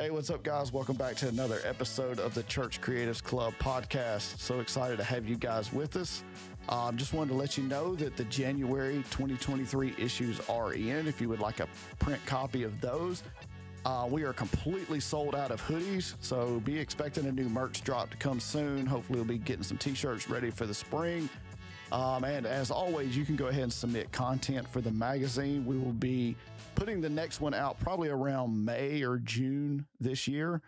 Hey, what's up, guys? Welcome back to another episode of the Church Creatives Club podcast. So excited to have you guys with us. Um, just wanted to let you know that the January 2023 issues are in. If you would like a print copy of those, uh, we are completely sold out of hoodies, so be expecting a new merch drop to come soon. Hopefully, we'll be getting some t shirts ready for the spring. Um, and as always, you can go ahead and submit content for the magazine. We will be putting the next one out probably around May or June this year.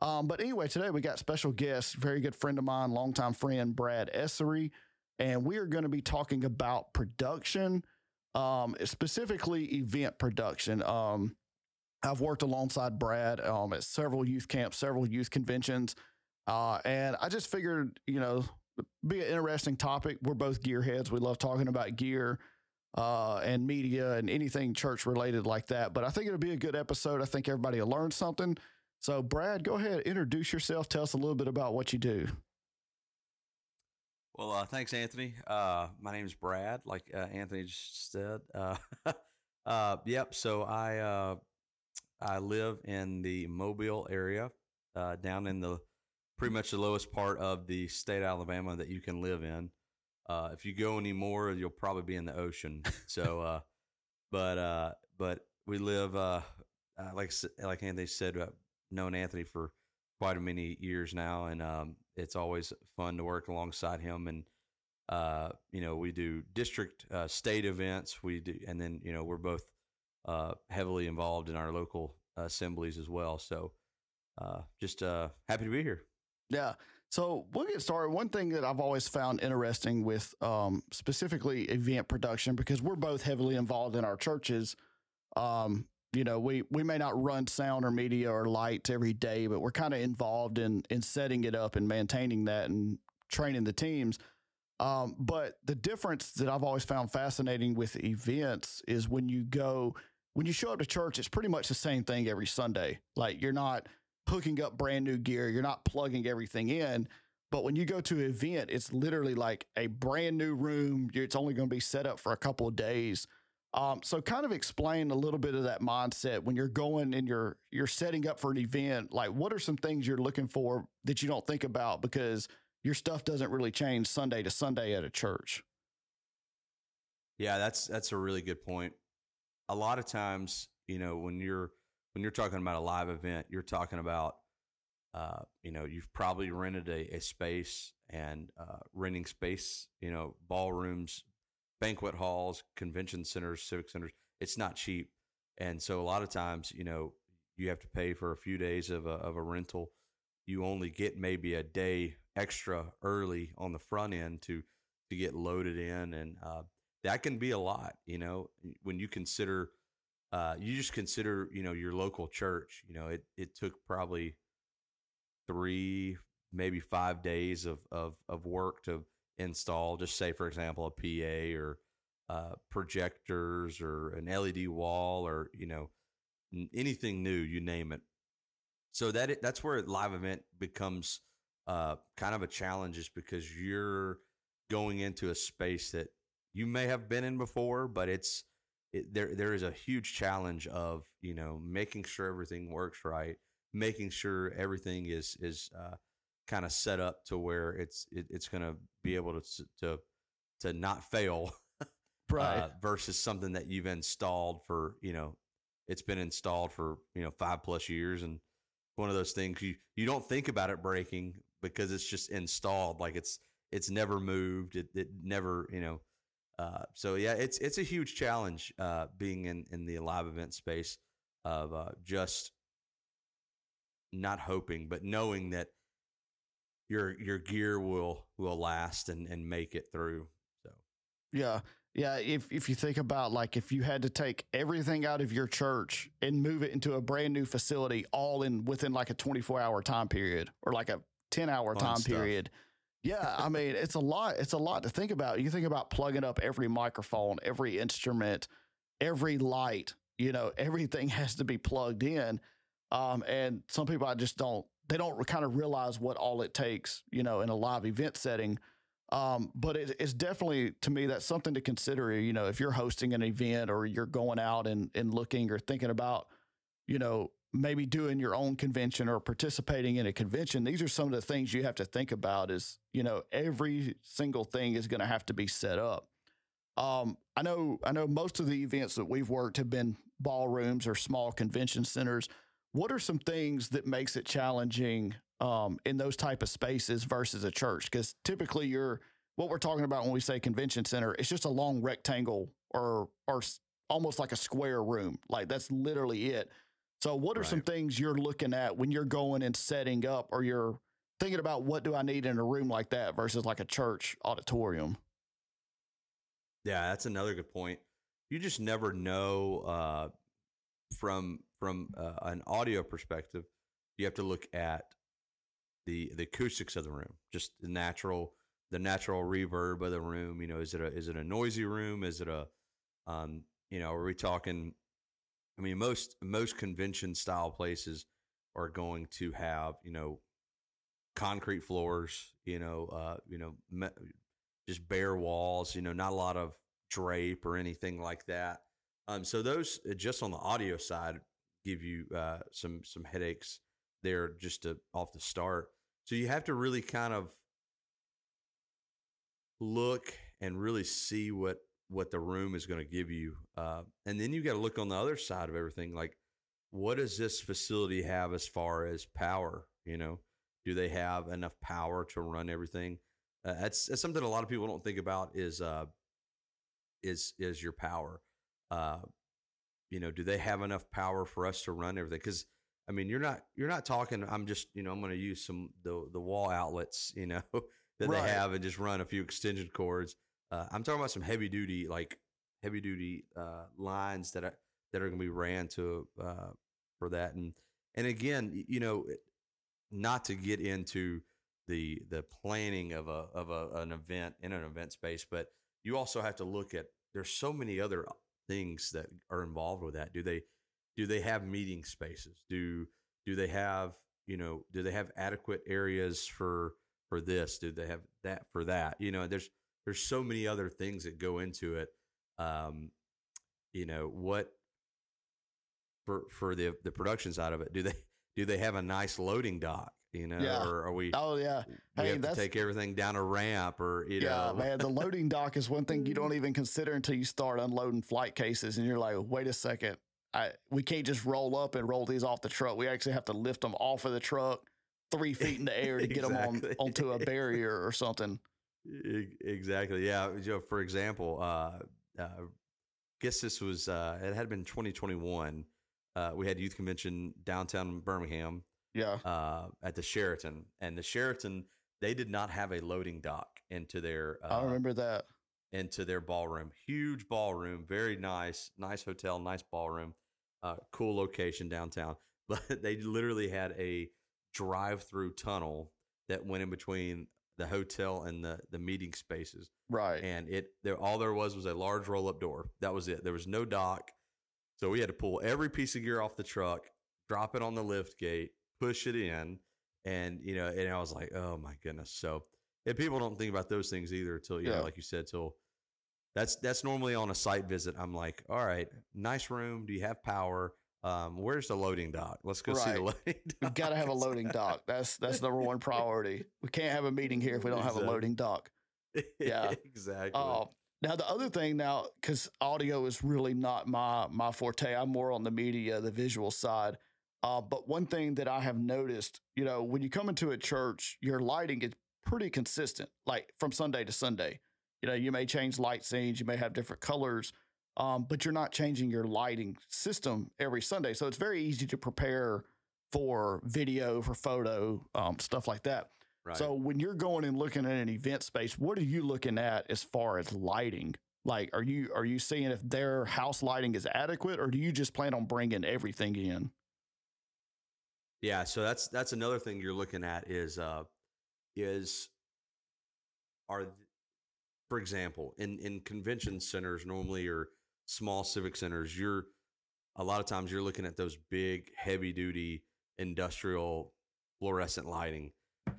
Um, but anyway, today we got special guest, very good friend of mine, longtime friend Brad Essary, and we are going to be talking about production, um, specifically event production. Um, I've worked alongside Brad um, at several youth camps, several youth conventions, uh, and I just figured, you know, be an interesting topic. We're both gearheads. We love talking about gear uh, and media and anything church related like that. But I think it'll be a good episode. I think everybody will learn something. So, Brad, go ahead, introduce yourself. Tell us a little bit about what you do. Well, uh, thanks, Anthony. Uh, my name is Brad, like uh, Anthony just said. Uh, uh, yep. So I uh, I live in the Mobile area, down in the pretty much the lowest part of the state of Alabama that you can live in. Uh, if you go any more, you'll probably be in the ocean. So, uh, but uh, but we live uh, uh, like like Anthony said, uh, known Anthony for quite a many years now, and um, it's always fun to work alongside him. And you know, we do district, state events. We do, and then you know, we're both heavily involved in our local assemblies as well. So, just happy to be here. Yeah. So we'll get started. One thing that I've always found interesting with um, specifically event production, because we're both heavily involved in our churches. Um, you know, we we may not run sound or media or lights every day, but we're kind of involved in in setting it up and maintaining that and training the teams. Um, but the difference that I've always found fascinating with events is when you go when you show up to church, it's pretty much the same thing every Sunday. Like you're not hooking up brand new gear. You're not plugging everything in. But when you go to an event, it's literally like a brand new room. It's only going to be set up for a couple of days. Um, so kind of explain a little bit of that mindset when you're going and you're you're setting up for an event. Like, what are some things you're looking for that you don't think about because your stuff doesn't really change Sunday to Sunday at a church? Yeah, that's that's a really good point. A lot of times, you know, when you're when you're talking about a live event, you're talking about, uh, you know, you've probably rented a, a space and uh, renting space, you know, ballrooms, banquet halls, convention centers, civic centers. It's not cheap, and so a lot of times, you know, you have to pay for a few days of a, of a rental. You only get maybe a day extra early on the front end to to get loaded in, and uh, that can be a lot. You know, when you consider uh, you just consider, you know, your local church. You know, it it took probably three, maybe five days of of of work to install. Just say, for example, a PA or uh, projectors or an LED wall or you know anything new, you name it. So that that's where live event becomes uh, kind of a challenge, is because you're going into a space that you may have been in before, but it's it, there there is a huge challenge of you know making sure everything works right, making sure everything is is uh, kind of set up to where it's it, it's going to be able to to to not fail, right? Uh, versus something that you've installed for you know it's been installed for you know five plus years and one of those things you you don't think about it breaking because it's just installed like it's it's never moved it, it never you know uh, so yeah, it's it's a huge challenge uh, being in in the live event space of uh, just not hoping, but knowing that your your gear will will last and and make it through. So yeah, yeah. If if you think about like if you had to take everything out of your church and move it into a brand new facility, all in within like a twenty four hour time period or like a ten hour time stuff. period yeah, I mean, it's a lot. It's a lot to think about. You think about plugging up every microphone, every instrument, every light. You know, everything has to be plugged in. Um, and some people I just don't. They don't kind of realize what all it takes. You know, in a live event setting. Um, but it, it's definitely to me that's something to consider. You know, if you're hosting an event or you're going out and and looking or thinking about, you know, maybe doing your own convention or participating in a convention, these are some of the things you have to think about is, you know, every single thing is going to have to be set up. Um, I know, I know most of the events that we've worked have been ballrooms or small convention centers. What are some things that makes it challenging um, in those type of spaces versus a church? Because typically, you're what we're talking about when we say convention center. It's just a long rectangle or or almost like a square room. Like that's literally it. So, what are right. some things you're looking at when you're going and setting up, or you're thinking about what do I need in a room like that versus like a church auditorium? Yeah, that's another good point. You just never know uh, from from uh, an audio perspective. You have to look at the the acoustics of the room, just the natural the natural reverb of the room. You know, is it a is it a noisy room? Is it a um, you know, are we talking I mean, most most convention style places are going to have you know concrete floors, you know, uh, you know, me- just bare walls, you know, not a lot of drape or anything like that. Um, so those uh, just on the audio side give you uh, some some headaches there just to, off the start. So you have to really kind of look and really see what what the room is going to give you. Uh, and then you got to look on the other side of everything. Like, what does this facility have as far as power? You know, do they have enough power to run everything? Uh, that's, that's something a lot of people don't think about is, uh, is, is your power. Uh, you know, do they have enough power for us to run everything? Cause I mean, you're not, you're not talking, I'm just, you know, I'm going to use some, the, the wall outlets, you know, that right. they have and just run a few extension cords. Uh, I'm talking about some heavy duty, like heavy duty uh, lines that are that are going to be ran to uh, for that. And and again, you know, not to get into the the planning of a of a, an event in an event space, but you also have to look at there's so many other things that are involved with that. Do they do they have meeting spaces? Do do they have you know do they have adequate areas for for this? Do they have that for that? You know, there's there's so many other things that go into it. Um, you know what for for the the production side of it? Do they do they have a nice loading dock? You know, yeah. or are we? Oh yeah, we have to take everything down a ramp, or you yeah, know, man. The loading dock is one thing you don't even consider until you start unloading flight cases, and you're like, wait a second, I we can't just roll up and roll these off the truck. We actually have to lift them off of the truck three feet in the air to exactly. get them on onto a barrier or something. Exactly. Yeah. You know, for example, uh, uh, guess this was uh, it had been 2021. Uh, we had youth convention downtown Birmingham. Yeah. Uh, at the Sheraton, and the Sheraton they did not have a loading dock into their. Uh, I remember that into their ballroom. Huge ballroom, very nice, nice hotel, nice ballroom, uh, cool location downtown. But they literally had a drive-through tunnel that went in between the hotel and the the meeting spaces. Right. And it there all there was was a large roll up door. That was it. There was no dock. So we had to pull every piece of gear off the truck, drop it on the lift gate, push it in, and you know, and I was like, oh my goodness. So if people don't think about those things either until you yeah. know, like you said, till that's that's normally on a site visit. I'm like, all right, nice room. Do you have power? Um, where's the loading dock? Let's go right. see the loading dock. We've got to have a loading dock. That's that's number one priority. We can't have a meeting here if we don't exactly. have a loading dock. Yeah, exactly. Uh, now the other thing now, because audio is really not my my forte. I'm more on the media, the visual side. Uh, but one thing that I have noticed, you know, when you come into a church, your lighting is pretty consistent, like from Sunday to Sunday. You know, you may change light scenes, you may have different colors, um, but you're not changing your lighting system every Sunday. So it's very easy to prepare for video, for photo, um, stuff like that. Right. So when you're going and looking at an event space, what are you looking at as far as lighting? Like, are you are you seeing if their house lighting is adequate, or do you just plan on bringing everything in? Yeah, so that's that's another thing you're looking at is uh, is are for example in in convention centers normally or small civic centers, you're a lot of times you're looking at those big, heavy duty industrial fluorescent lighting.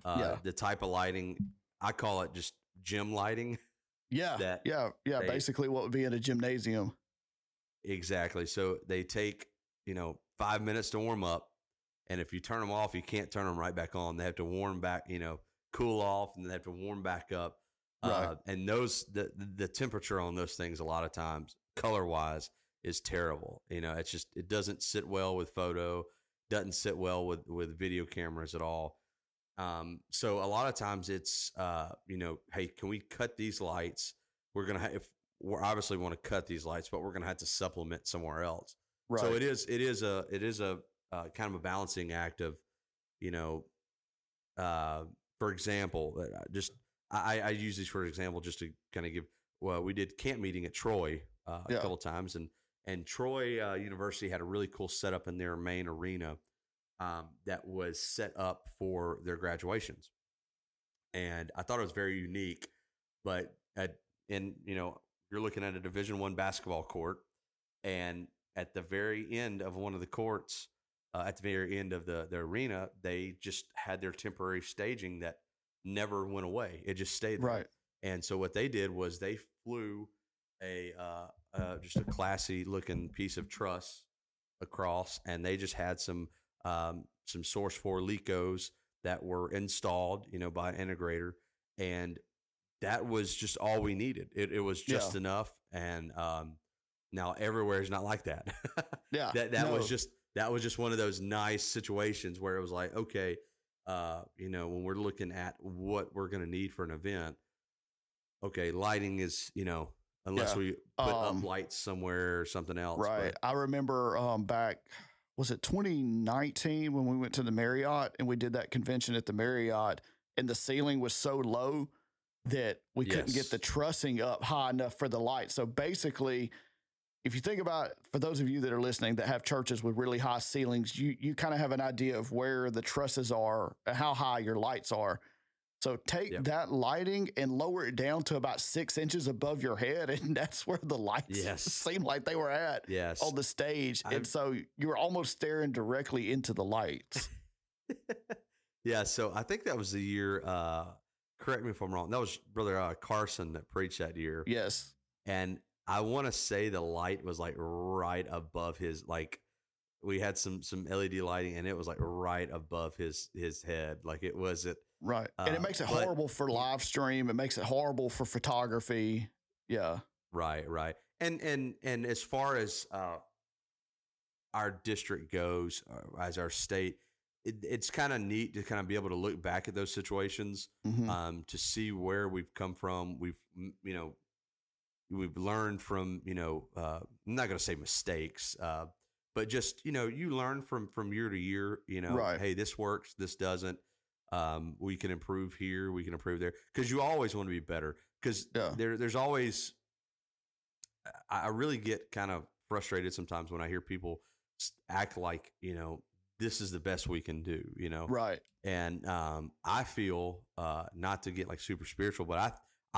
Uh, yeah. The type of lighting, I call it just gym lighting. Yeah. Yeah. Yeah. They, basically, what would be in a gymnasium. Exactly. So they take, you know, five minutes to warm up, and if you turn them off, you can't turn them right back on. They have to warm back, you know, cool off, and they have to warm back up. Uh, Right. and those the the temperature on those things a lot of times color wise is terrible. You know, it's just it doesn't sit well with photo, doesn't sit well with with video cameras at all. Um, so a lot of times it's uh, you know, hey, can we cut these lights? We're gonna ha- if we're obviously want to cut these lights, but we're gonna have to supplement somewhere else. Right. So it is it is a it is a uh, kind of a balancing act of, you know, uh, for example, uh, just I, I use these for example just to kind of give. Well, we did camp meeting at Troy uh, Yeah. a couple times, and and Troy uh, University had a really cool setup in their main arena um, that was set up for their graduations, and I thought it was very unique. But at and you know you're looking at a Division One basketball court, and at the very end of one of the courts, uh, at the very end of the the arena, they just had their temporary staging that never went away. It just stayed there. right. And so what they did was they flew a uh, uh, just a classy looking piece of truss across, and they just had some um, some Source Four Lekos that were installed, you know, by an integrator, and that was just all we needed. It, it was just Yeah. enough, and um, now everywhere is not like that. Yeah. that that was just that was just one of those nice situations where it was like, okay, uh, you know, when we're looking at what we're going to need for an event, okay, lighting is, you know, unless Yeah. we put Um, up lights somewhere or something else. but- Right. I remember um, back, was it 2019 when we went to the Marriott and we did that convention at the Marriott and the ceiling was so low that we couldn't get the trussing up high enough for the light. So basically, if you think about for those of you that are listening that have churches with really high ceilings, you you kind of have an idea of where the trusses are, and how high your lights are. So take Yep. that lighting and lower it down to about six inches above your head, and that's where the lights Yes. seem like they were at yes. on the stage. I've- and so you were almost staring directly into the lights. yeah. So I think that was the year. Uh, correct me if I'm wrong. That was Brother uh, Carson that preached that year. yes. and I want to say the light was like right above his like we had some some LED lighting and it was like right above his his head like it wasn't Right. and it Uh, makes it but- horrible for live stream. It makes it horrible for photography. Yeah. right right and and and as far as uh our district goes uh, as our state it, it's kind of neat to kind of be able to look back at those situations Mhm. um, to see where we've come from. We've, you know, we've learned from, you know, uh, I'm not going to say mistakes, uh, but just, you know, you learn from from year to year. You know, Right. hey, this works, this doesn't. Um, we can improve here, we can improve there, because you always want to be better. Because Yeah. there, there's always. I really get kind of frustrated sometimes when I hear people act like you know this is the best we can do. You know, right. and um, I feel uh, not to get like super spiritual, but I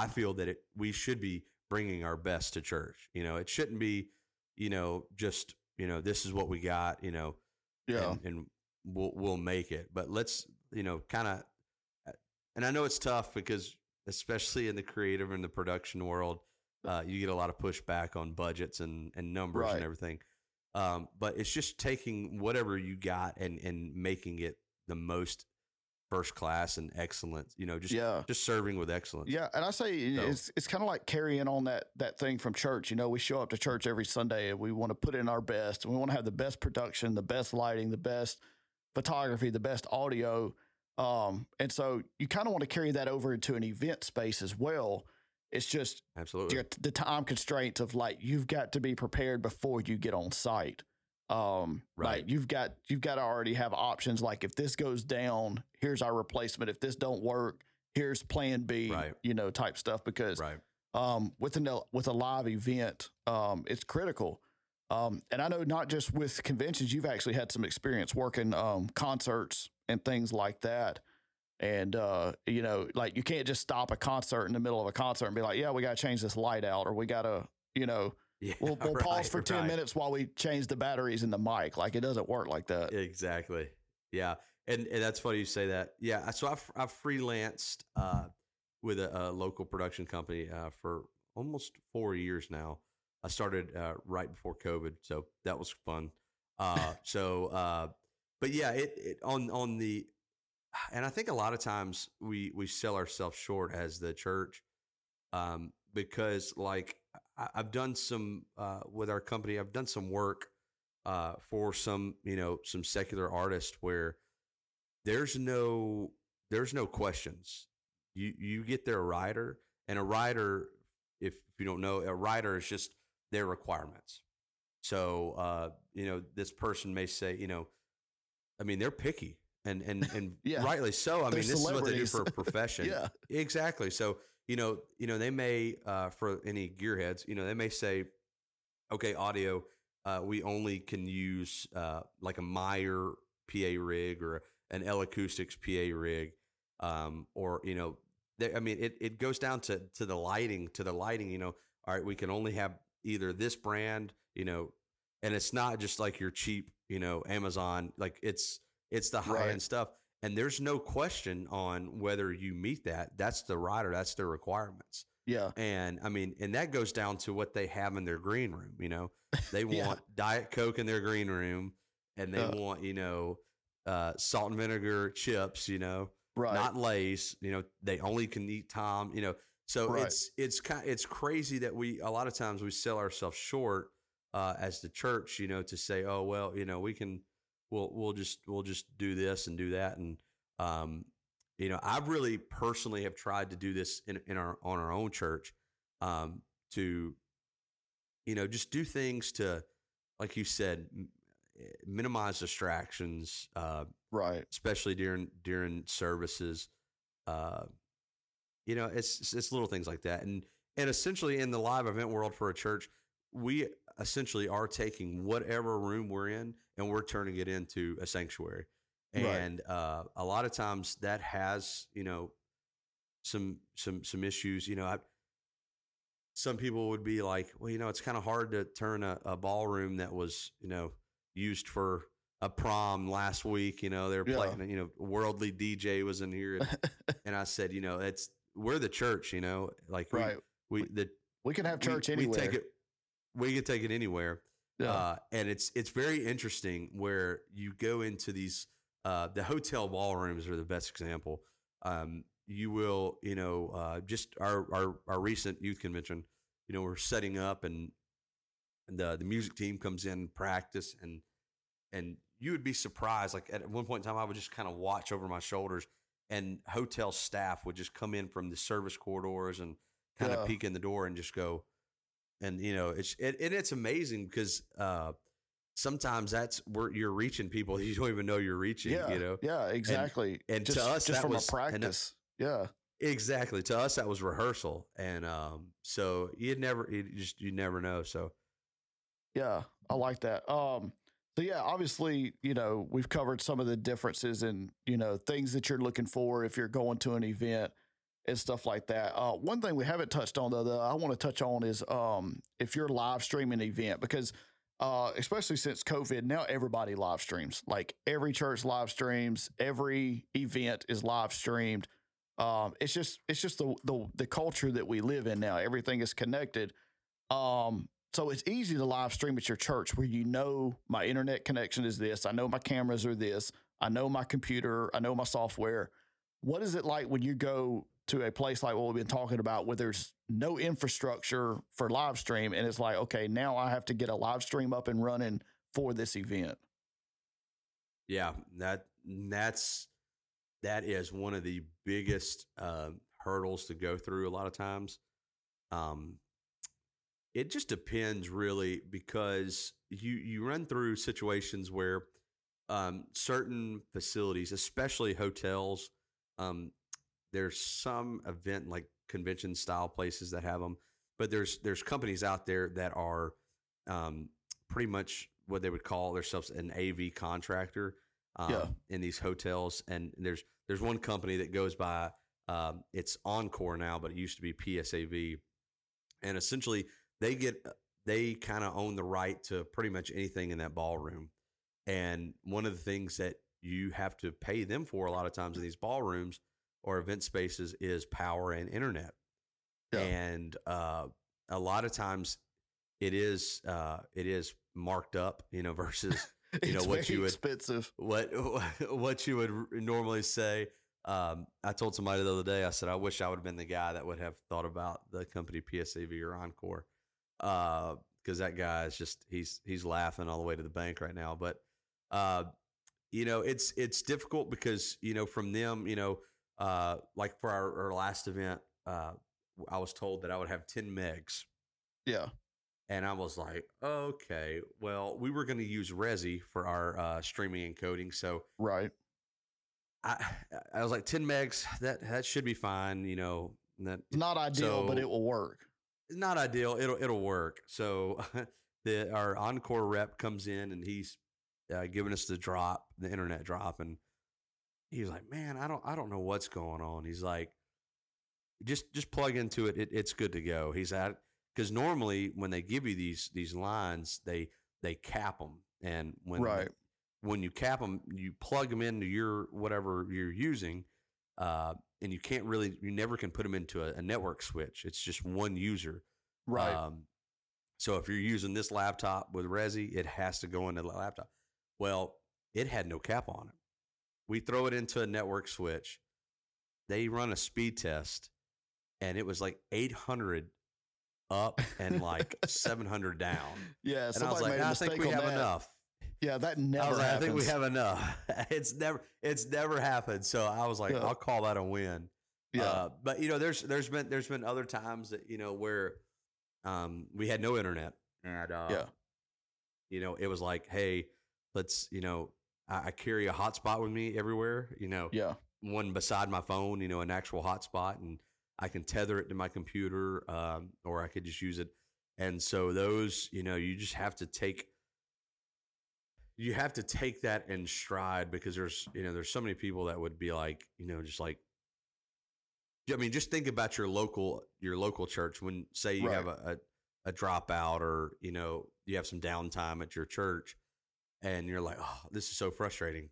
I feel that it we should be bringing our best to church. You know, it shouldn't be you know just you know this is what we got. You know, Yeah. and, and we'll we'll make it. But let's you know kind of, and I know it's tough because especially in the creative and the production world, uh, you get a lot of pushback on budgets and and numbers Right. and everything. Um, but it's just taking whatever you got and and making it the most first class and excellent. You know, just yeah. just serving with excellence. Yeah, and I say So- it's it's kind of like carrying on that that thing from church. You know, we show up to church every Sunday and we want to put in our best. And we want to have the best production, the best lighting, the best photography, the best audio. Um, and so you kind of want to carry that over into an event space as well. It's just absolutely. the time constraints of like you've got to be prepared before you get on site. Um, Right. Like you've got you've got to already have options. Like if this goes down, here's our replacement. If this don't work, here's Plan B. Right. You know, type stuff. Because Right. um, with an with a live event, um, it's critical. Um, and I know not just with conventions, you've actually had some experience working um, concerts and things like that. And uh, you know, like you can't just stop a concert in the middle of a concert and be like, "Yeah, we got to change this light out," or "We got to," you know, Yeah. we'll, we'll pause right, for ten right. minutes while we change the batteries in the mic. Like it doesn't work like that. Exactly. Yeah. And, and that's funny you say that. Yeah. So I've, I've freelanced uh, with a, a local production company uh, for almost four years now. I started uh, right before COVID, so that was fun. Uh, so, uh, but yeah, it, it on on the, and I think a lot of times we we sell ourselves short as the church, um, because like I, I've done some uh, with our company, I've done some work uh, for some you know some secular artists where there's no there's no questions. You you get their rider, and a rider, if, if you don't know, a rider is just their requirements. So uh, you know, this person may say, you know, I mean, they're picky, and and and Yeah. rightly so. I They're mean, this is what they do for a profession. Yeah. exactly. So you know, you know, they may uh, for any gearheads, you know, they may say, okay, audio, uh, we only can use uh, like a Meyer PA rig or an L Acoustics PA rig, um, or you know, they, I mean, it it goes down to to the lighting, to the lighting. You know, all right, we can only have either this brand, you know, and it's not just like your cheap, you know, Amazon. Like it's it's the high Right. end stuff, and there's no question on whether you meet that. That's the rider. That's their requirements. Yeah. And I mean, and that goes down to what they have in their green room. You know, they Yeah. want Diet Coke in their green room, and they Yeah. want you know uh, salt and vinegar chips. You know, Right. not Lay's. You know, they only can eat Tom. You know, so Right. it's it's kind it's crazy that we a lot of times we sell ourselves short uh, as the church. You know, to say, oh well, you know, we can we'll we'll just we'll just do this and do that and um you know i've really personally have tried to do this in, in our on our own church um to you know just do things to like you said m- minimize distractions uh right. especially during during services uh you know it's it's little things like that and and essentially in the live event world for a church we essentially are taking whatever room we're in and we're turning it into a sanctuary Right. and uh a lot of times that has you know some some some issues you know I, some people would be like well you know it's kind of hard to turn a, a ballroom that was you know used for a prom last week you know they were Yeah. playing you know worldly dj was in here and, and i said you know it's we're the church you know like right. we the We can have church we, anywhere. take it we can take it anywhere yeah. uh, and it's it's very interesting where you go into these uh, the hotel ballrooms are the best example. Um, you will you know uh, just our, our our recent youth convention. You know we're setting up and, and the the music team comes in practice and and you would be surprised. Like at one point in time, I would just kind of watch over my shoulders, and hotel staff would just come in from the service corridors and kind of Yeah. peek in the door and just go. And you know it's it, and it's amazing because uh, sometimes that's where you're reaching people you don't even know you're reaching. yeah. You know Yeah. Exactly. and just, to us, just that from was- a and practice. yeah. exactly. To us, that was rehearsal, and um, so you'd never you just you never know. So Yeah, I like that. Um, so yeah, obviously, you know, we've covered some of the differences and you know things that you're looking for if you're going to an event and stuff like that. Uh, one thing we haven't touched on though, that I want to touch on is um, if you're live streaming an event because uh, especially since COVID, now everybody live streams. Like every church live streams, every event is live streamed. Um, it's just it's just the, the the culture that we live in now. Everything is connected. Um, so it's easy to live stream at your church where you know my internet connection is this. I know my cameras are this. I know my computer. I know my software. What is it like when you go to a place like what we've been talking about where there's no infrastructure for live stream and it's like, okay, now I have to get a live stream up and running for this event? Yeah, that that's that is one of the biggest uh, hurdles to go through. A lot of times, um, it just depends really because you you run through situations where um, certain facilities, especially hotels, um, there's some event like convention style places that have them, but there's there's companies out there that are um, pretty much what they would call themselves an AV contractor um, Yeah. in these hotels. And there's there's one company that goes by um, it's Encore now, but it used to be PSAV, and essentially they get they kind of own the right to pretty much anything in that ballroom. And one of the things that you have to pay them for a lot of times in these ballrooms or event spaces is power and internet. Yeah. And uh, a lot of times it is uh, it is marked up, you know, versus you know what you would expensive. what what you would normally say. Um, I told somebody the other day. I said I wish I would have been the guy that would have thought about the company PSAV or Encore, because that guy is just he's he's laughing all the way to the bank right now. But uh, you know it's it's difficult because you know from them you know uh, like for our, our last event uh, I was told that I would have ten megs Yeah. and I was like, okay, well, we were going to use Resi for our uh, streaming encoding. So Right. I, I was like, 10 megs, that, that should be fine. You know, that not ideal, but it will work. not ideal. It'll, it'll work. So the, our Encore rep comes in and he's uh, giving us the drop, the internet drop. And he's like, man, I don't, I don't know what's going on. He's like, just, just plug into it. it it's good to go. He's at, because normally when they give you these these lines, they they cap them, and when Right. when you cap them, you plug them into your whatever you're using, uh, and you can't really you never can put them into a, a network switch. It's just one user, Right. Um, so if you're using this laptop with Resi, it has to go into the laptop. Well, it had no cap on it. We throw it into a network switch. They run a speed test, and it was like 800 up and like 700 down. yeah. And I was like, I think we have that. enough. Yeah, that never I was like, I think we have enough. it's never, it's never happened. So I was like, Yeah. I'll call that a win. Yeah. Uh, but you know, there's there's been there's been other times that you know where um, we had no internet, and uh, Yeah. you know, it was like, hey, let's you know, I, I carry a hotspot with me everywhere. You know, yeah. one beside my phone, you know, an actual hotspot, and I can tether it to my computer, um, or I could just use it. And so those, you know, you just have to take you have to take that in stride because there's you know there's so many people that would be like you know just like I mean just think about your local your local church when say you have a, a a dropout or you know you have some downtime at your church and you're like oh this is so frustrating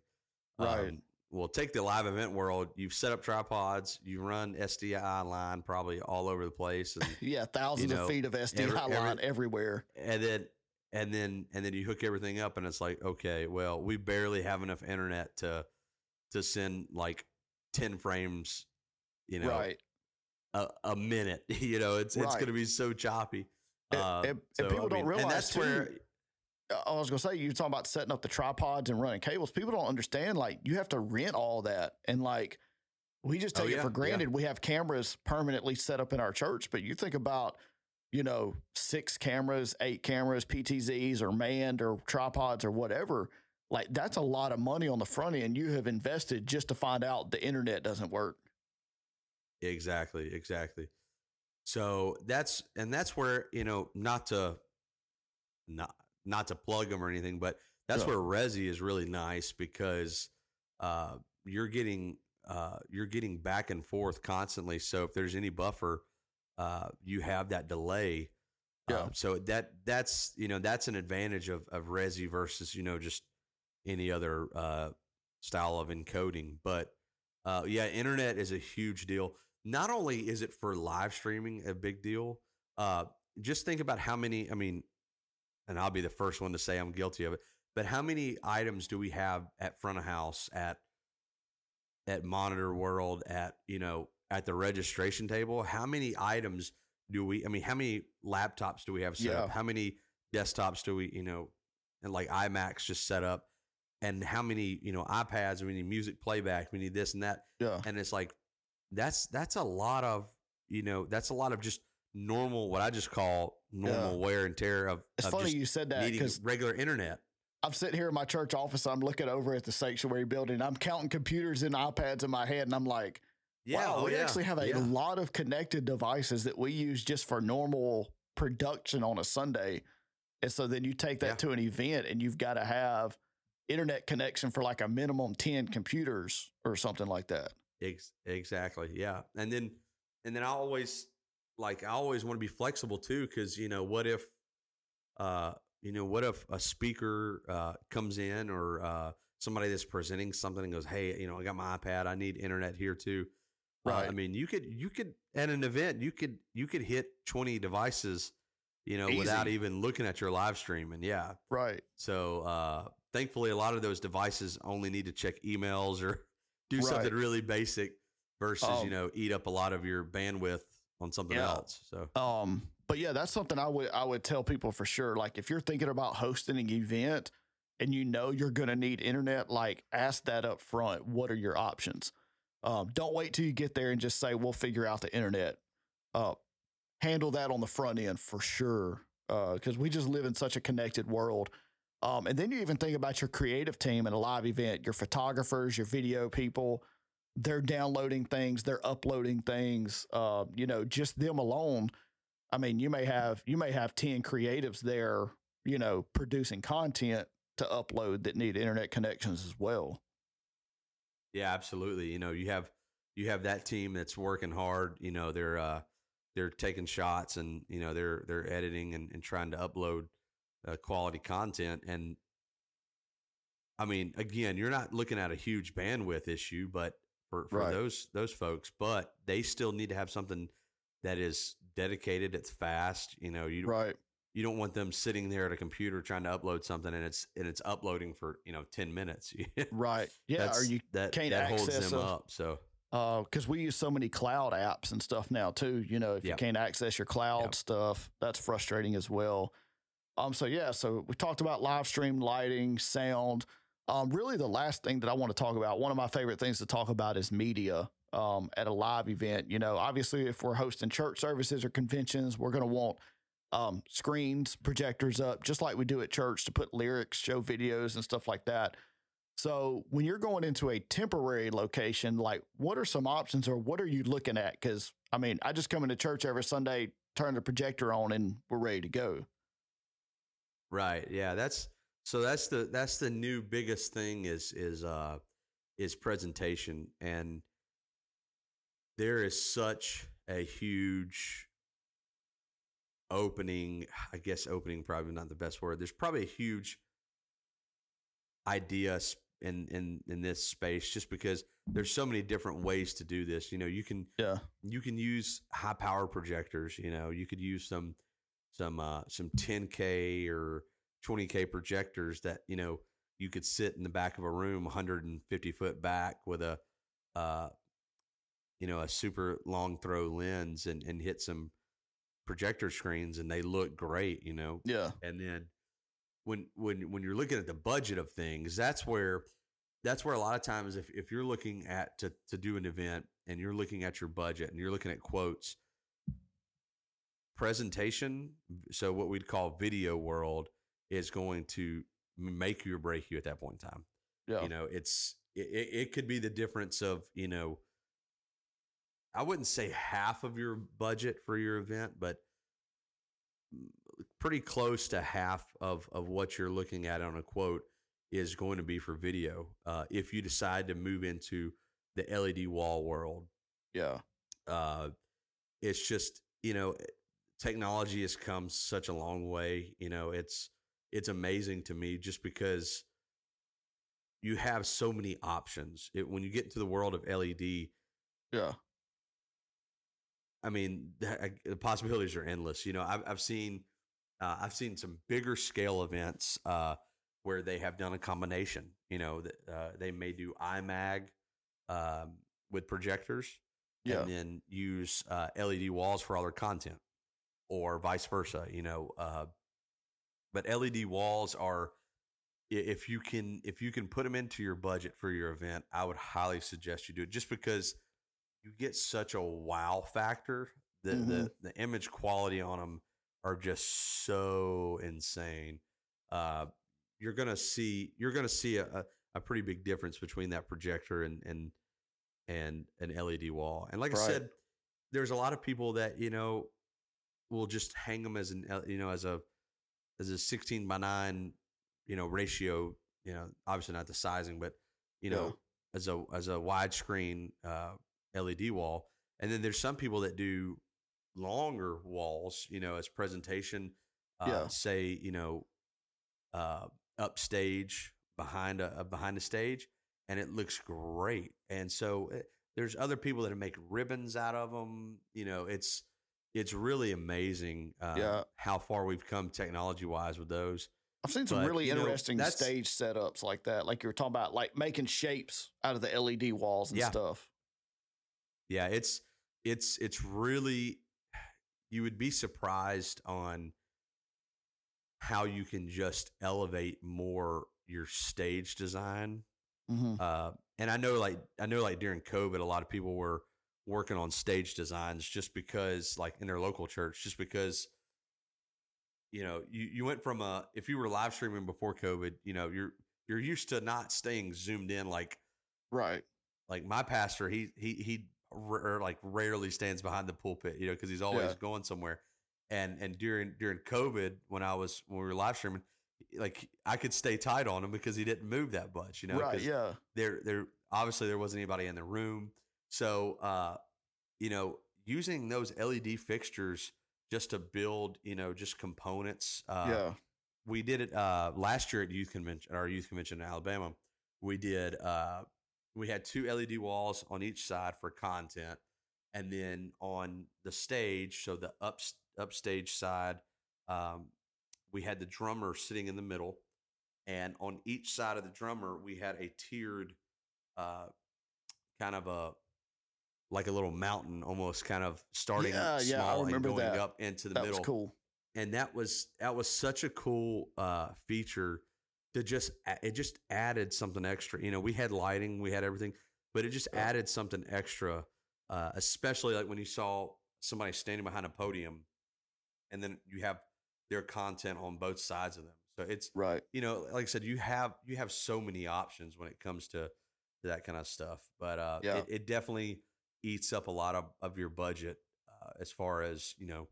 Right. Um, well take the live event world you've set up tripods you run SDI line probably all over the place and Yeah. Thousands know, of feet of SDI every- every- line everywhere. and then and then and then you hook everything up and it's like okay well we barely have enough internet to to send like 10 frames you know right. a, a minute you know it's it's going to be so choppy And- Uh, and- and people I don't mean, realize, and that's too, where I was gonna say you're talking about setting up the tripods and running cables. People don't understand like you have to rent all that and like we just Oh, take it yeah, for yeah. granted. We have cameras permanently set up in our church, but you think about you know six cameras, eight cameras, PTZs or manned or tripods or whatever. Like that's a lot of money on the front end you have invested just to find out the internet doesn't work. Exactly, exactly. So that's and that's where you know not to not not to plug them or anything, but that's where Resi is really nice because uh, you're getting uh, you're getting back and forth constantly. So if there's any buffer, uh, you have that delay. Yeah. Um, so that that's you know that's an advantage of of Resi versus you know just any other uh, style of encoding. But uh, yeah, internet is a huge deal. Not only is it for live streaming a big deal, uh, just think about how many. I mean, and I'll be the first one to say I'm guilty of it. But how many items do we have at front of house at at Monitor World at you know at the registration table? How many items do we? I mean, how many laptops do we have set Yeah. up? How many desktops do we you know and like iMacs just set up? And how many you know iPads? We need music playback. We need this and that Yeah. and it's like that's that's a lot of you know that's a lot of just normal what I just call normal wear and tear of, It's of funny just you said that because regular internet. I'm sitting here in my church office. I'm looking over at the sanctuary building. I'm counting computers and iPads in my head, and I'm like, wow, oh, we yeah, actually have a yeah. lot of connected devices that we use just for normal production on a Sunday. And so then you take that Yeah. to an event, and you've got to have internet connection for like a minimum 10 computers or something like that. Ex- exactly. Yeah. And then, and then I always like, I always want to be flexible too. Cause you know, what if, uh, you know, what if a speaker, uh, comes in or, uh, somebody that's presenting something and goes, Hey, you know, I got my iPad. I need internet here too. Uh, I mean, you could, you could, at an event, you could, you could hit 20 devices, you know, without even looking at your live stream. And yeah. Right. So, uh, thankfully, a lot of those devices only need to check emails or do Right. something really basic versus Um, you know eat up a lot of your bandwidth on something Yeah. else. So Um, but yeah, that's something I would I would tell people for sure. Like if you're thinking about hosting an event and you know you're gonna need internet, like ask that up front. What are your options? Um, don't wait till you get there and just say we'll figure out the internet. Uh, handle that on the front end for sure. Because we just live in such a connected world. Um, and then you even think about your creative team in a live event, your photographers, your video people, they're downloading things, they're uploading things. Uh, you know, just them alone. I mean, you may have you may have 10 creatives there, you know, producing content to upload that need internet connections as well. yeah, absolutely. You know, you have you have that team that's working hard. You know, they're uh, they're taking shots and you know they're they're editing and, and trying to upload uh, quality content. And I mean, again, you're not looking at a huge bandwidth issue, but for, for Right. those those folks, but they still need to have something that is dedicated. It's fast. You know, you Right. you don't want them sitting there at a computer trying to upload something and it's and it's uploading for you know ten minutes. Right. Yeah. Or you that can't that holds access them a- up. So because we use so many cloud apps and stuff now too. You know, if you can't access your cloud stuff, that's frustrating as well. Um, so yeah, so we talked about live stream lighting, sound. Um, really, the last thing that I want to talk about, one of my favorite things to talk about is media. Um, at a live event, you know, obviously, if we're hosting church services or conventions, we're going to want um, screens, projectors up, just like we do at church to put lyrics, show videos, and stuff like that. So when you're going into a temporary location, like what are some options or what are you looking at? Because I mean, I just come into church every Sunday, turn the projector on, and we're ready to go. right, yeah, that's so that's the that's the new biggest thing is is uh is presentation and there is such a huge opening i guess opening probably not the best word there's probably a huge idea in in in this space just because there's so many different ways to do this you know you can Yeah. you can use high power projectors you know you could use some some uh some 10k or 20k projectors that you know you could sit in the back of a room 150 foot back with a uh you know a super long throw lens and and hit some projector screens and they look great you know Yeah. and then when when when you're looking at the budget of things that's where that's where a lot of times if, if you're looking at to, to do an event and you're looking at your budget and you're looking at quotes presentation so what we'd call video world is going to make you or break you at that point in time Yeah. you know it's it, it could be the difference of you know i wouldn't say half of your budget for your event but pretty close to half of of what you're looking at on a quote is going to be for video uh, if you decide to move into the led wall world yeah. uh, it's just you know technology has come such a long way you know it's it's amazing to me just because you have so many options it, when you get into the world of led Yeah. i mean the, the possibilities are endless you know i've, I've seen uh, i've seen some bigger scale events uh, where they have done a combination you know that uh, they may do imag um, with projectors Yeah. and then use uh, LED walls for all their content, or vice versa. You know, uh, but LED walls are if you can if you can put them into your budget for your event, I would highly suggest you do it. Just because you get such a wow factor, the the, Mhm. the image quality on them are just so insane. Uh, you're gonna see you're gonna see a, a, a pretty big difference between that projector and and and an LED wall. And like I said, there's a lot of people that you know will just hang them as an you know as a as a 16 by 9 you know ratio you know obviously not the sizing but you know Yeah. as a as a widescreen uh LED wall and then there's some people that do longer walls you know as presentation uh Yeah. say you know uh upstage behind a, a behind the stage and it looks great and so uh, there's other people that make ribbons out of them you know it's it's really amazing uh, Yeah. how far we've come technology wise with those I've seen some But, really you know, interesting stage setups like that. Like you were talking about, like making shapes out of the LED walls and Yeah. stuff. Yeah, it's it's it's really you would be surprised on how you can just elevate more your stage design. hmm Uh, and I know like I know like during COVID, a lot of people were working on stage designs just because like in their local church, just because you know you you went from a if you were live streaming before COVID, you know you're you're used to not staying zoomed in like Right. like my pastor he he he r- er, like rarely stands behind the pulpit you know because he's always Yeah. going somewhere and and during during covid when i was when we were live streaming like i could stay tight on him because he didn't move that much you know right. Yeah. there there obviously there wasn't anybody in the room so uh you know using those led fixtures just to build you know just components uh yeah. we did it uh last year at youth convention at our youth convention in Alabama. We did uh we had two LED walls on each side for content and then on the stage, so the up upstage side, um we had the drummer sitting in the middle and on each side of the drummer we had a tiered uh kind of a like a little mountain almost kind of starting Yeah, yeah, small and going that. up into the That middle was cool. and that was that was such a cool uh feature to just it just added something extra you know we had lighting we had everything but it just Yeah. added something extra uh especially like when you saw somebody standing behind a podium and then you have their content on both sides of them so it's Right. you know like i said you have you have so many options when it comes to, to that kind of stuff but uh Yeah. it, it definitely eats up a lot of, of your budget uh, as far as you know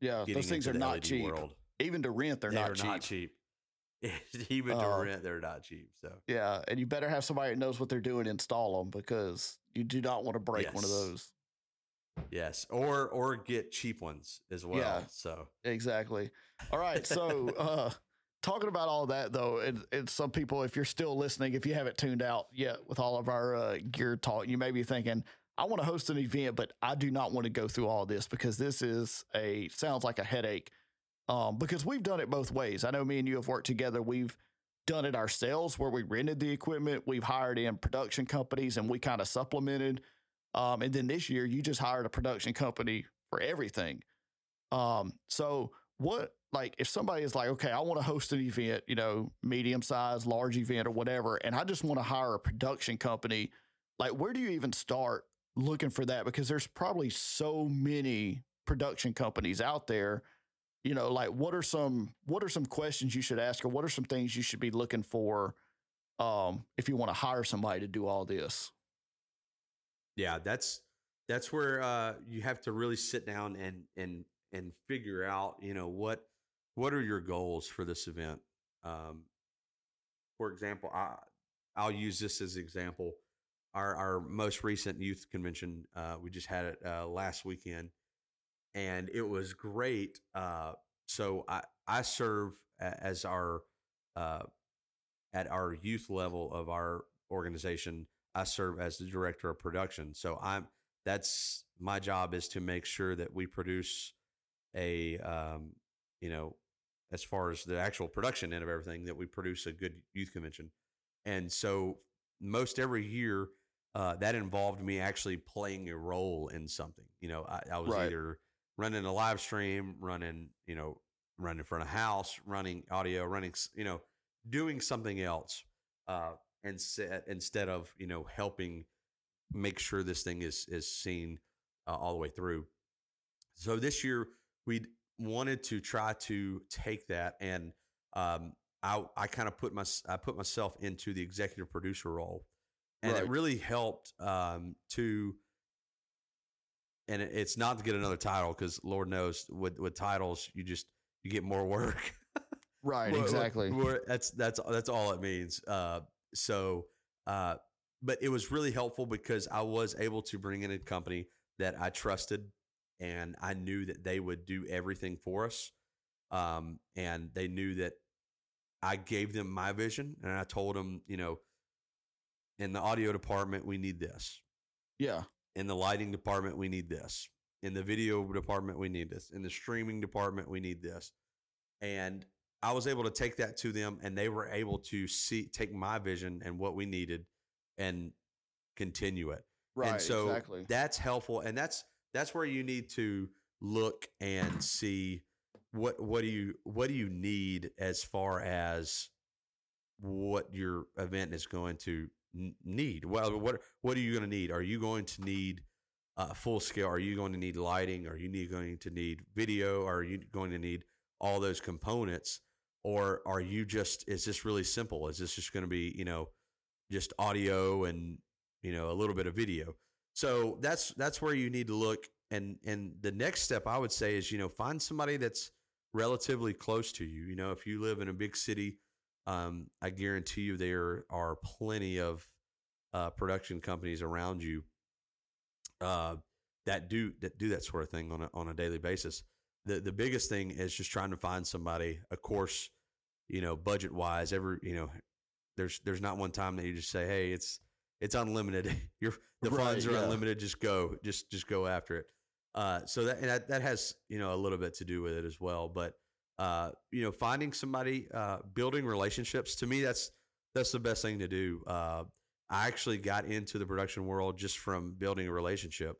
Yeah. Those things are not LED cheap. world Even to rent, they're, not, cheap. cheap. Even to Uh, rent, they're not cheap. So Yeah. And you better have somebody that knows what they're doing install them because you do not want to break one of those. yes, or or get cheap ones as well. Yeah. So Exactly. All right. So, uh, talking about all that though, and, and some people, if you're still listening, if you haven't tuned out yet with all of our uh, gear talk, you may be thinking, I want to host an event, but I do not want to go through all this because this is a sounds like a headache. Um, because we've done it both ways. I know me and you have worked together. We've done it ourselves where we rented the equipment. We've hired in production companies and we kind of supplemented. Um, and then this year you just hired a production company for everything. Um, so what like if somebody is like, okay, I want to host an event, you know, medium size, large event or whatever, and I just want to hire a production company, like where do you even start looking for that? Because there's probably so many production companies out there. You know, like what are some what are some questions you should ask or what are some things you should be looking for um if you want to hire somebody to do all this? yeah, that's that's where uh, you have to really sit down and and and figure out, you know, what what are your goals for this event. Um, for example, I I'll use this as example. Our our most recent youth convention, uh, we just had it uh, last weekend, and it was great. Uh, so I I serve as our uh, at our youth level of our organization. I serve as the director of production. So I'm that's my job is to make sure that we produce a um, you know as far as the actual production end of everything that we produce a good youth convention. And so most every year uh, that involved me actually playing a role in something. You know, I, I was Right. either running a live stream, running, you know, running in front of house, running audio, running, you know, doing something else. Uh, and set, instead of, you know, helping make sure this thing is, is seen uh, all the way through. So this year we wanted to try to take that and, um, I, I kind of put my, I put myself into the executive producer role and it really helped, um, to, and it- it's not to get another title because Lord knows with, with titles, you just, you get more work. Right, Well, exactly. well, that's that's that's all it means. Uh, so, uh, but it was really helpful because I was able to bring in a company that I trusted, and I knew that they would do everything for us. Um, and they knew that I gave them my vision, and I told them, you know, in the audio department, we need this. yeah. In the lighting department, we need this. In the video department, we need this. In the streaming department, we need this. And I was able to take that to them, and they were able to see take my vision and what we needed, and continue it. Right. and so exactly. that's helpful, and that's that's where you need to look and see what what do you what do you need as far as what your event is going to need. Well, what what are you going to need? Are you going to need uh, full scale? Are you going to need lighting? Are you need, going to need video? Are you going to need all those components? Or are you just is this really simple? Is this just going to be you know just audio and you know a little bit of video? So that's that's where you need to look. And and the next step I would say is you know find somebody that's relatively close to you. You know if you live in a big city um, I guarantee you there are plenty of uh, production companies around you uh, that do that do that sort of thing on a, on a daily basis. The the biggest thing is just trying to find somebody. Of course, you know, budget wise, every you know, there's there's not one time that you just say, hey, it's it's unlimited. Your the Right, funds are yeah. unlimited. Just go, just just go after it. Uh, so that, and that that has you know a little bit to do with it as well. But uh, you know, finding somebody, uh, building relationships. To me, that's that's the best thing to do. Uh, I actually got into the production world just from building a relationship.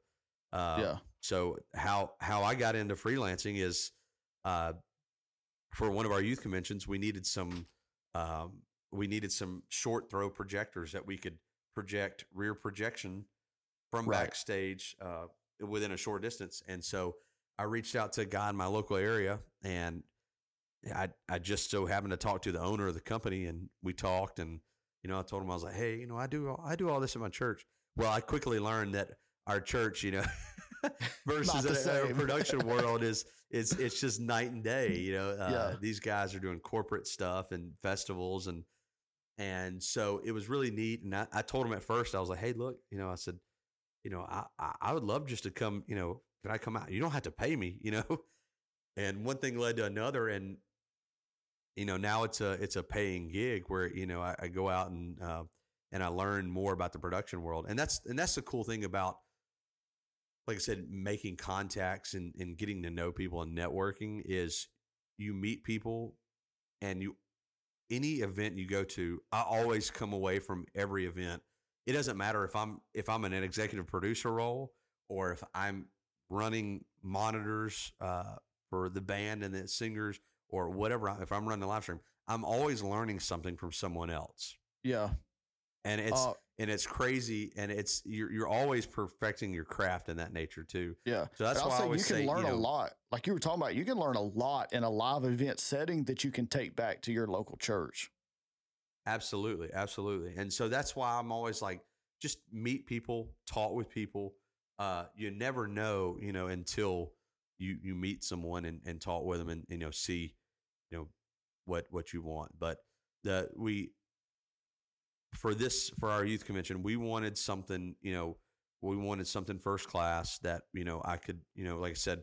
Uh, yeah. So how how I got into freelancing is uh, for one of our youth conventions, we needed some um, we needed some short throw projectors that we could project rear projection from Right. backstage uh, within a short distance. And so I reached out to a guy in my local area, and I I just so happened to talk to the owner of the company, and we talked, and you know I told him I was like, hey, you know I do all, I do all this in my church. Well, I quickly learned that our church, you know, versus the production world is is it's just night and day. You know, uh, Yeah. these guys are doing corporate stuff and festivals and and so it was really neat. And I, I told him at first, I was like, hey, look, you know, I said, you know, I, I I would love just to come, you know, can I come out? You don't have to pay me, you know. And one thing led to another, and you know, now it's a it's a paying gig where you know I, I go out and uh, and I learn more about the production world, and that's and that's the cool thing about, like I said, making contacts and and getting to know people and networking is you meet people, and you any event you go to, I always come away from every event. It doesn't matter if I'm if I'm in an executive producer role or if I'm running monitors uh, for the band and the singers or whatever. If I'm running the live stream, I'm always learning something from someone else, Yeah. and it's Uh, and it's crazy, and it's you're you're always perfecting your craft in that nature too. yeah. So that's why I always you can say, learn you know, a lot. Like you were talking about, you can learn a lot in a live event setting that you can take back to your local church. Absolutely, absolutely. And so that's why I'm always like, just meet people, talk with people. Uh, you never know, you know, until you you meet someone and, and talk with them and you know see, you know, what what you want. But the we for this for our youth convention, we wanted something, you know, we wanted something first class that you know I could, you know, like I said,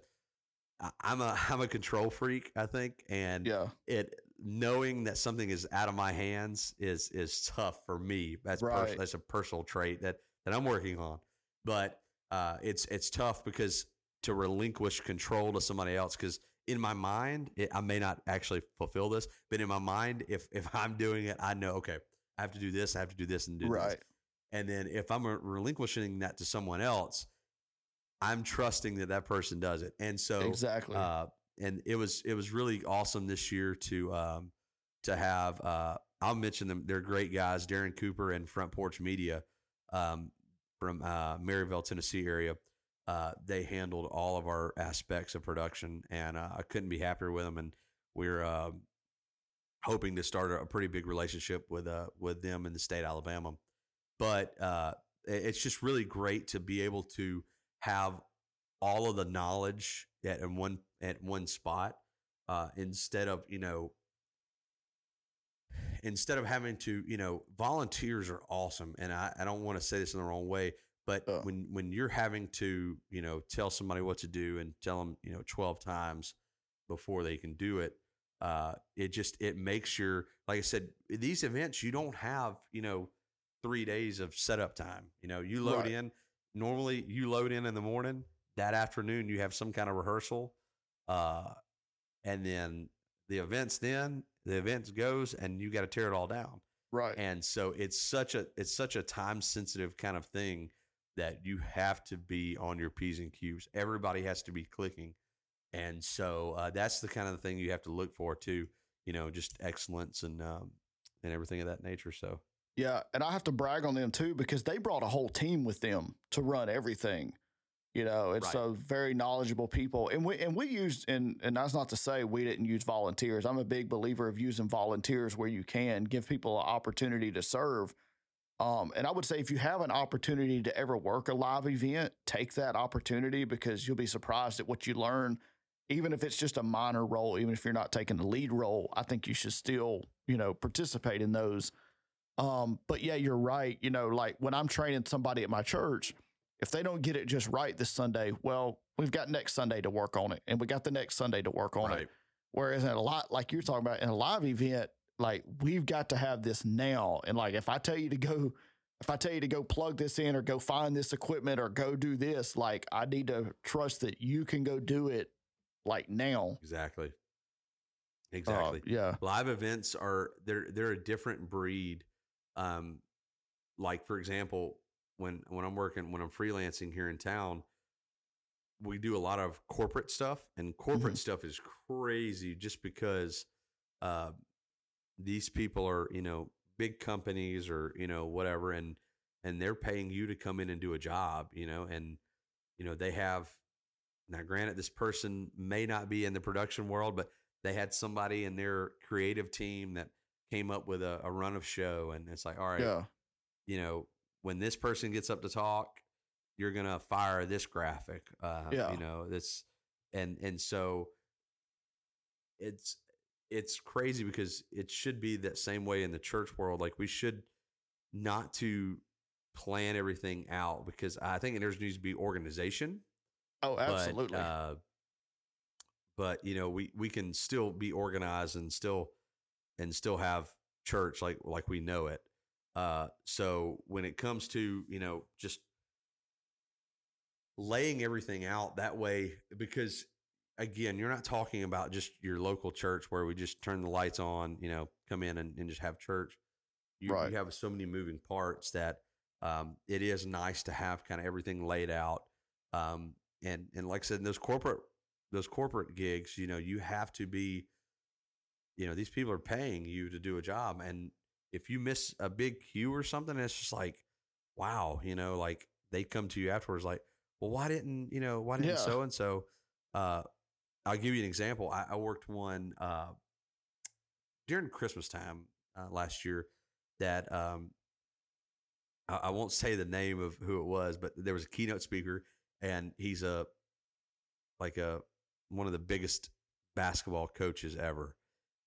I'm a I'm a control freak, I think, and Yeah. it knowing that something is out of my hands is is tough for me. That's pers- Right. that's a personal trait that that I'm working on. But uh, it's it's tough because to relinquish control to somebody else because in my mind it, I may not actually fulfill this, but in my mind if if I'm doing it, I know okay I have to do this, I have to do this and do this. Right. And then if I'm relinquishing that to someone else, I'm trusting that that person does it. And so exactly. uh, and it was it was really awesome this year to um, to have. Uh, I'll mention them. They're great guys, Darren Cooper and Front Porch Media um, from uh, Maryville, Tennessee area. Uh, they handled all of our aspects of production, and uh, I couldn't be happier with them. And we're uh, hoping to start a, pretty big relationship with uh, with them in the state of Alabama. But uh, it's just really great to be able to have all of the knowledge at one at one spot uh, instead of you know instead of having to you know volunteers are awesome and I, I don't want to say this in the wrong way but Oh. when when you're having to you know tell somebody what to do and tell them you know 12 times before they can do it uh, it just it makes your like I said these events you don't have you know three days of setup time you know you load Right. in normally you load in in the morning that afternoon you have some kind of rehearsal uh, and then the events then the event goes and you got to tear it all down. Right. And so it's such a it's such a time sensitive kind of thing that you have to be on your p's and q's. Everybody has to be clicking, and so uh, that's the kind of thing you have to look for too. You know, just excellence and um, and everything of that nature. So Yeah, and I have to brag on them too because they brought a whole team with them to run everything. You know, it's Right. a very knowledgeable people, and we and we used and and that's not to say we didn't use volunteers. I'm a big believer of using volunteers where you can give people an opportunity to serve. Um, and I would say if you have an opportunity to ever work a live event, take that opportunity because you'll be surprised at what you learn. Even if it's just a minor role, even if you're not taking the lead role, I think you should still, you know, participate in those. Um, but yeah, you're right. You know, like when I'm training somebody at my church, if they don't get it just right this Sunday, well, we've got next Sunday to work on it, and we got the next Sunday to work on it. Whereas in a lot, like you're talking about in a live event, like we've got to have this now. And like if I tell you to go, if I tell you to go plug this in or go find this equipment or go do this, like I need to trust that you can go do it like now. exactly, Uh, exactly. yeah. live events are they're they're a different breed um like for example when when i'm working when i'm freelancing here in town we do a lot of corporate stuff and corporate stuff is crazy just because uh these people are you know big companies or you know whatever and and they're paying you to come in and do a job you know and you know they have now granted this person may not be in the production world but they had somebody in their creative team that came up with a, a run of show and it's like all right Yeah. you know when this person gets up to talk you're gonna fire this graphic uh Yeah. you know this and and so it's it's crazy because it should be that same way in the church world like we should not to plan everything out because i think there needs to be organization Oh, but, absolutely. uh, but you know, we we can still be organized and still and still have church like like we know it. Uh, so when it comes to you know just laying everything out that way, because again, you're not talking about just your local church where we just turn the lights on, you know, come in and, and just have church. You, Right. you have so many moving parts that um, it is nice to have kind of everything laid out. Um, and and like I said, in those corporate those corporate gigs, you know, you have to be, you know, these people are paying you to do a job, and if you miss a big cue or something, it's just like, wow, you know, like they come to you afterwards, like, well, why didn't you know, why didn't so and so? I'll give you an example. I, I worked one uh, during Christmas time uh, last year that um, I, I won't say the name of who it was, but there was a keynote speaker, and he's a like a one of the biggest basketball coaches ever.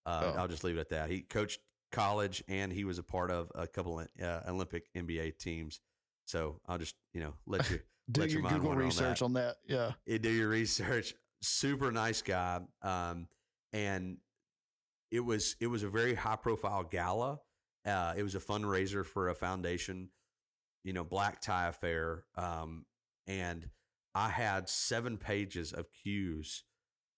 Uh, Oh. I'll just leave it at that. He coached college, and he was a part of a couple of uh, Olympic NBA teams. So I'll just you know let you do let your your Google wander on research that. on that. Yeah. do your research. Super nice guy, um, and it was it was a very high profile gala. Uh, it was a fundraiser for a foundation, you know, black tie affair, um, and I had seven pages of cues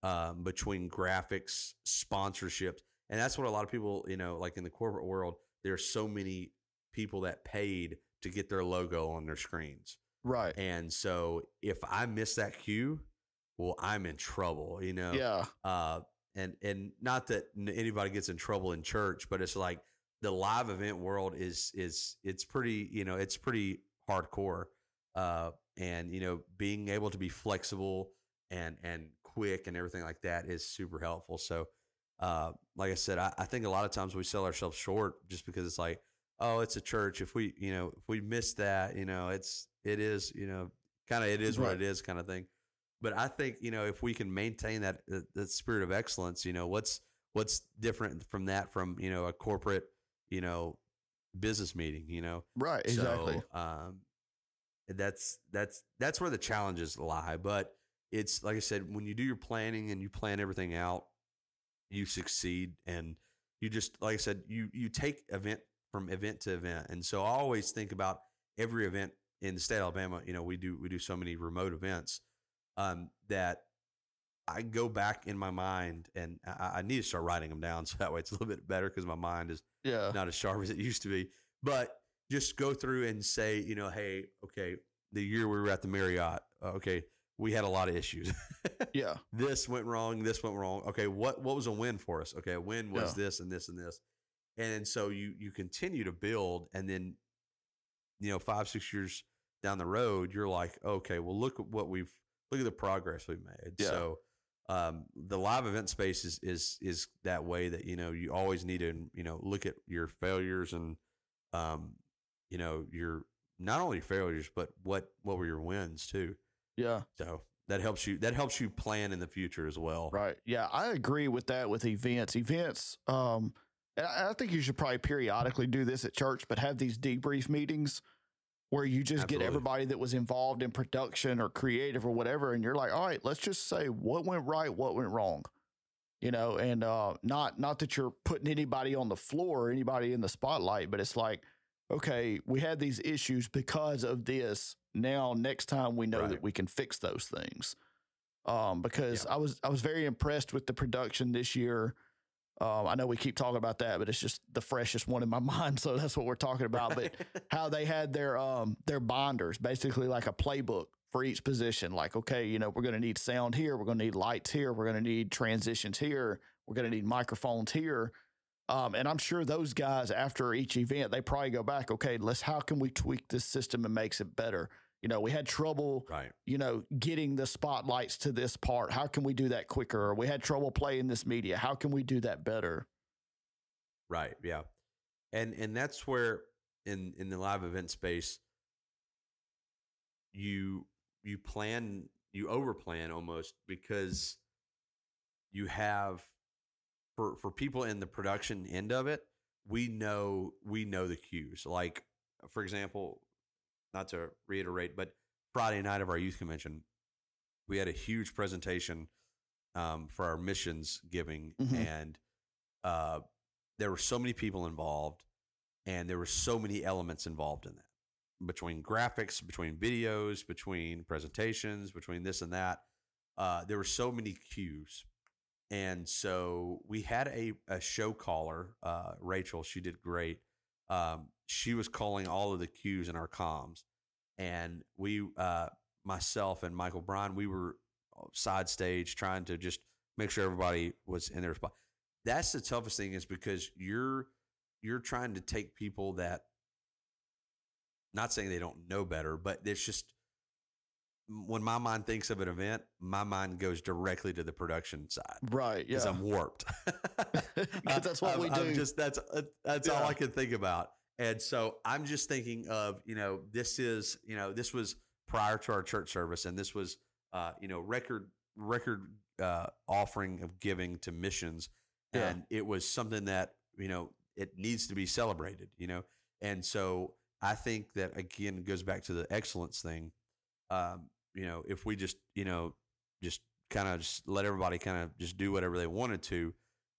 um, between graphics, sponsorships, and that's what a lot of people, you know, like in the corporate world, there's so many people that paid to get their logo on their screens. Right. And so if I miss that cue, well, I'm in trouble, you know? Yeah. Uh, and, and not that anybody gets in trouble in church, but it's like the live event world is, is, it's pretty, you know, it's pretty hardcore. Uh, and, you know, being able to be flexible and, and quick and everything like that is super helpful. So, uh, like I said, I, I think a lot of times we sell ourselves short just because it's like, oh, it's a church. If we, you know, if we miss that, you know, it's, it is, you know, kind of, it is what it is kind of thing. But I think, you know, if we can maintain that, that, that spirit of excellence, you know, what's, what's different from that from, you know, a corporate, you know, business meeting, you know? Right. Exactly. So, um, that's that's that's where the challenges lie. But it's like I said, when you do your planning and you plan everything out, you succeed, and you just like I said, you you take event from event to event, and so I always think about every event in the state of Alabama. You know, we do we do so many remote events um, that I go back in my mind and I, I need to start writing them down so that way it's a little bit better because my mind is Yeah. not as sharp as it used to be. But just go through and say, you know, hey, okay, the year we were at the Marriott, uh, okay, we had a lot of issues. Yeah. this went wrong, this went wrong. Okay, what what was a win for us? Okay, a win was Yeah. this and this and this. And so you you continue to build and then you know, 5 6 years down the road, you're like, okay, well look at what we've look at the progress we've made. Yeah. So um, the live event space is is is that way that you know you always need to you know look at your failures and um, you know your not only your failures but what what were your wins too. Yeah. So that helps you that helps you plan in the future as well. Right. Yeah, I agree with that with events. Events, um, and I I think you should probably periodically do this at church, but have these debrief meetings where you just Absolutely. get everybody that was involved in production or creative or whatever, and you're like, all right, let's just say what went right, what went wrong. You know, and uh not not that you're putting anybody on the floor or anybody in the spotlight, but it's like, okay, we had these issues because of this. Now next time we know Right. that we can fix those things um, because Yeah. I was I was very impressed with the production this year. Um, I know we keep talking about that, but it's just the freshest one in my mind, so that's what we're talking about. But how they had their um their bonders, basically like a playbook for each position. Like, okay, you know, we're going to need sound here, we're going to need lights here, we're going to need transitions here, we're going to need microphones here. Um, and I'm sure those guys after each event, they probably go back, okay, let's how can we tweak this system and makes it better? You know, we had trouble right. you know, getting the spotlights to this part. How can we do that quicker? Or we had trouble playing this media. How can we do that better? Right. Yeah. And and that's where in in the live event space you you plan you over plan almost because you have for for people in the production end of it, we know we know the cues. Like for example, not to reiterate, but Friday night of our youth convention, we had a huge presentation um, for our missions giving, Mhm. and uh, there were so many people involved, and there were so many elements involved in that between graphics, between videos, between presentations, between this and that. Uh, there were so many cues. And so we had a, a show caller, uh, Rachel. She did great. Um, she was calling all of the cues in our comms. And we, uh, myself and Michael Bryan, we were side stage trying to just make sure everybody was in their spot. That's the toughest thing is because you're you're trying to take people that not saying they don't know better, but it's just when my mind thinks of an event, my mind goes directly to the production side Right. Yeah. because I'm warped. 'Cause that's what I'm- we I'm do. just that's uh, that's all I can think about, and so I'm just thinking of you know this is you know this was prior to our church service, and this was uh, you know record record uh, offering of giving to missions, Yeah. and it was something that you know it needs to be celebrated, you know, and so I think that again goes back to the excellence thing. Um, you know, if we just you know just kind of just let everybody kind of just do whatever they wanted to,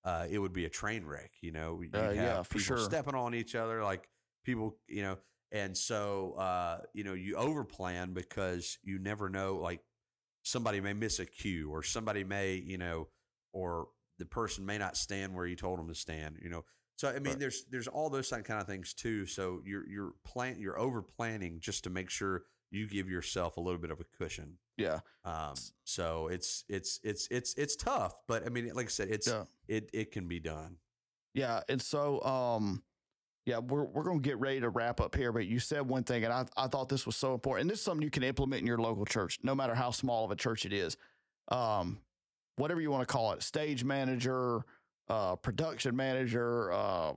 uh, it would be a train wreck. You know, you'd Uh, have yeah, for people sure. stepping on each other, like people, you know, and so uh, you know you overplan because you never know. Like somebody may miss a cue, or somebody may, you know, or the person may not stand where you told them to stand. You know, so I mean, Right. there's there's all those kind of things too. So you're you're plan you're over planning just to make sure you give yourself a little bit of a cushion. yeah. Um, so it's it's it's it's it's tough, but I mean, like I said, it's Yeah. it it can be done. Yeah. And so, um, yeah, we're, we're going to get ready to wrap up here, but you said one thing, and I, I thought this was so important. And this is something you can implement in your local church, no matter how small of a church it is. Um, whatever you want to call it, stage manager, uh, production manager, uh,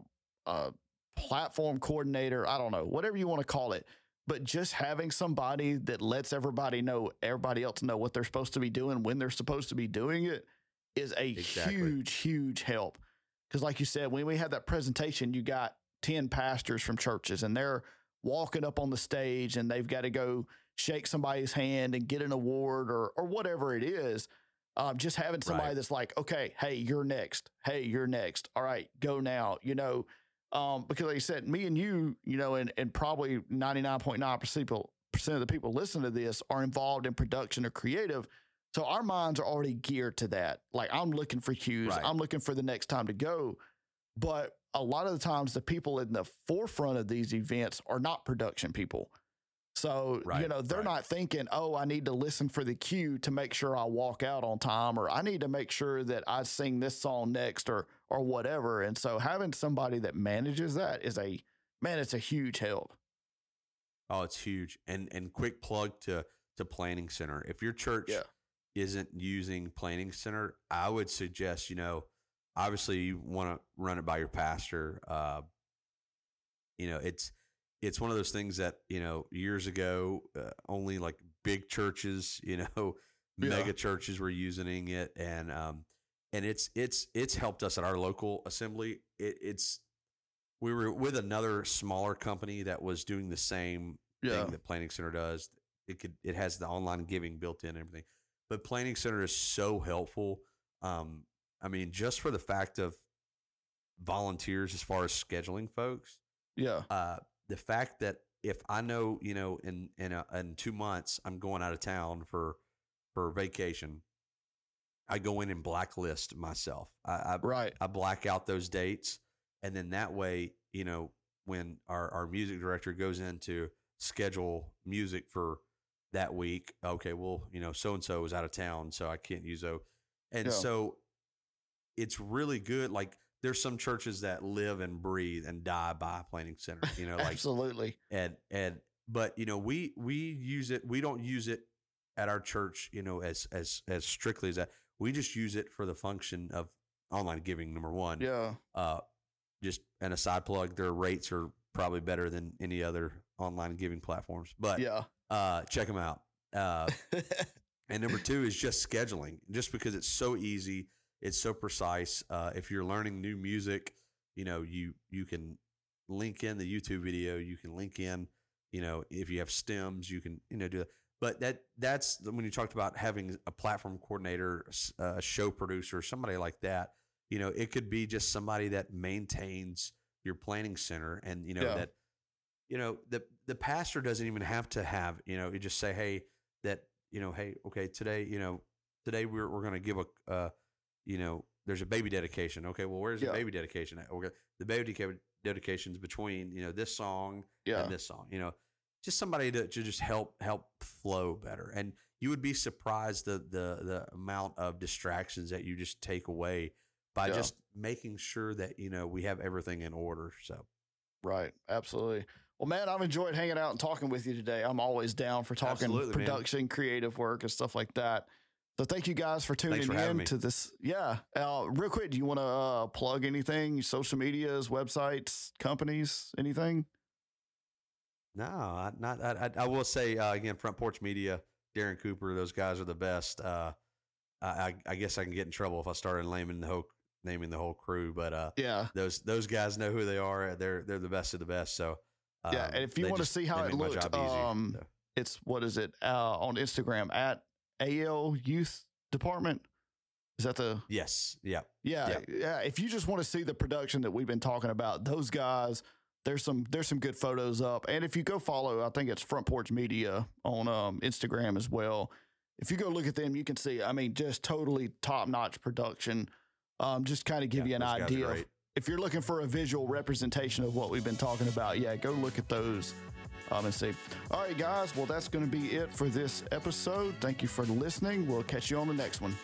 uh, platform coordinator, I don't know, whatever you want to call it. But just having somebody that lets everybody know, everybody else know what they're supposed to be doing when they're supposed to be doing it is a Exactly. huge, huge help. Because, like you said, when we had that presentation, you got 10 pastors from churches and they're walking up on the stage and they've got to go shake somebody's hand and get an award or, or whatever it is. Um, just having somebody Right. that's like, okay, hey, you're next. Hey, you're next. All right, go now. You know, um, because like I said, me and you, you know, and, and probably 99.9% people, percent of the people listening to this are involved in production or creative. So our minds are already geared to that. Like I'm looking for cues, Right. I'm looking for the next time to go. But a lot of the times, the people in the forefront of these events are not production people. So, you know, they're right. not thinking, oh, I need to listen for the cue to make sure I walk out on time, or I need to make sure that I sing this song next, or or whatever. And so having somebody that manages that is a man, it's a huge help. Oh, it's huge. And and quick plug to to Planning Center. If your church Yeah. isn't using Planning Center, I would suggest you know, obviously you want to run it by your pastor. Uh, you know, it's it's one of those things that you know years ago uh, only like big churches, you know, Yeah. mega churches were using it, and um, and it's it's it's helped us at our local assembly. It, it's we were with another smaller company that was doing the same Yeah. thing that Planning Center does. It could it has the online giving built in and everything. But Planning Center is so helpful. Um, I mean, just for the fact of volunteers as far as scheduling folks, Yeah. uh, the fact that if I know, you know, in in a, in two months I'm going out of town for for vacation, I go in and blacklist myself. I, I Right. I black out those dates, and then that way, you know, when our our music director goes in to schedule music for that week, okay, well, you know, so and so is out of town, so I can't use those, and Yeah. so it's really good. Like there's some churches that live and breathe and die by planning center, you know, like Absolutely. and and but you know we we use it we don't use it at our church you know as as as strictly as that we just use it for the function of online giving number one Yeah. uh just an aside plug their rates are probably better than any other online giving platforms but Yeah. uh check them out uh and number two is just scheduling, just because it's so easy, it's so precise. Uh, if you're learning new music, you know you you can link in the YouTube video. You can link in, you know, if you have stems, you can you know do that. But that that's when you talked about having a platform coordinator, a show producer, somebody like that. You know, it could be just somebody that maintains your planning center, and you know Yeah. that you know the the pastor doesn't even have to have you know you just say hey that you know hey okay today you know today we're we're going to give a uh you know there's a baby dedication okay well where's Yeah. the baby dedication at okay the baby dedica- dedication's between you know this song Yeah. and this song you know just somebody to, to just help help flow better and you would be surprised the the the amount of distractions that you just take away by Yeah. just making sure that you know we have everything in order so Right. Absolutely. Well, man, I've enjoyed hanging out and talking with you today. I'm always down for talking Absolutely, man. production, creative work, and stuff like that. So thank you guys for tuning for in to this. Yeah. Uh, real quick, do you want to uh, plug anything? Social medias, websites, companies, anything? No, I, not. I, I, I will say uh, again, Front Porch Media, Darren Cooper, those guys are the best. Uh, I, I, guess I can get in trouble if I started naming the whole naming the whole crew, but uh, Yeah. those those guys know who they are. They're they're the best of the best. So Yeah, um, and if you they wanna see how it looked, um, so. It's what is it uh, on Instagram at AL Youth Department? Is that the yes, yeah, Yeah, yeah, If you just want to see the production that we've been talking about, those guys, there's some there's some good photos up. And if you go follow, I think it's Front Porch Media on um, Instagram as well. If you go look at them, you can see. I mean, just totally top notch production. Um, just kind of give Yeah, you an those guys are idea. Of, if you're looking for a visual representation of what we've been talking about, yeah, go look at those um, and see. All right, guys. Well, that's going to be it for this episode. Thank you for listening. We'll catch you on the next one.